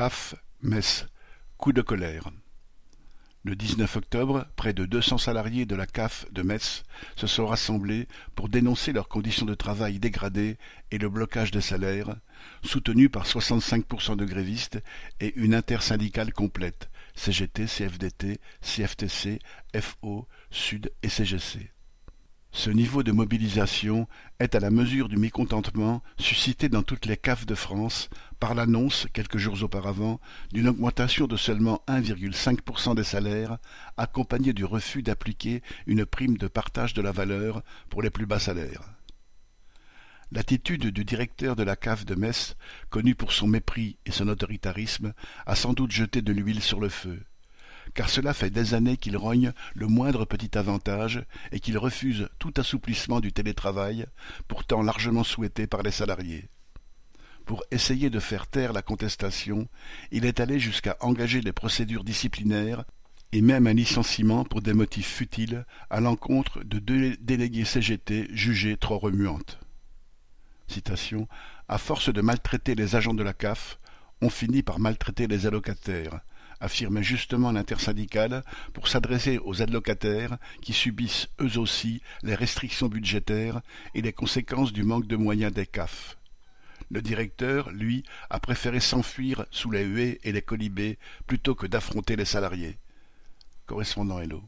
CAF, Metz, coup de colère. Le dix-neuf octobre, près de deux cents salariés de la CAF de Metz se sont rassemblés pour dénoncer leurs conditions de travail dégradées et le blocage des salaires, soutenus par 65% de grévistes et une intersyndicale complète, CGT, CFDT, CFTC, FO, Sud et CGC. Ce niveau de mobilisation est à la mesure du mécontentement suscité dans toutes les CAF de France par l'annonce, quelques jours auparavant, d'une augmentation de seulement 1,5% des salaires, accompagnée du refus d'appliquer une prime de partage de la valeur pour les plus bas salaires. L'attitude du directeur de la CAF de Metz, connu pour son mépris et son autoritarisme, a sans doute jeté de l'huile sur le feu car cela fait des années qu'il rogne le moindre petit avantage et qu'il refuse tout assouplissement du télétravail, pourtant largement souhaité par les salariés. Pour essayer de faire taire la contestation, il est allé jusqu'à engager des procédures disciplinaires et même un licenciement pour des motifs futiles à l'encontre de deux délégués CGT jugés trop remuantes. Citation À force de maltraiter les agents de la CAF, on finit par maltraiter les allocataires, affirmait justement l'intersyndicale pour s'adresser aux allocataires qui subissent eux aussi les restrictions budgétaires et les conséquences du manque de moyens des CAF. Le directeur, lui, a préféré s'enfuir sous les huées et les colibés plutôt que d'affronter les salariés. Correspondant Hello.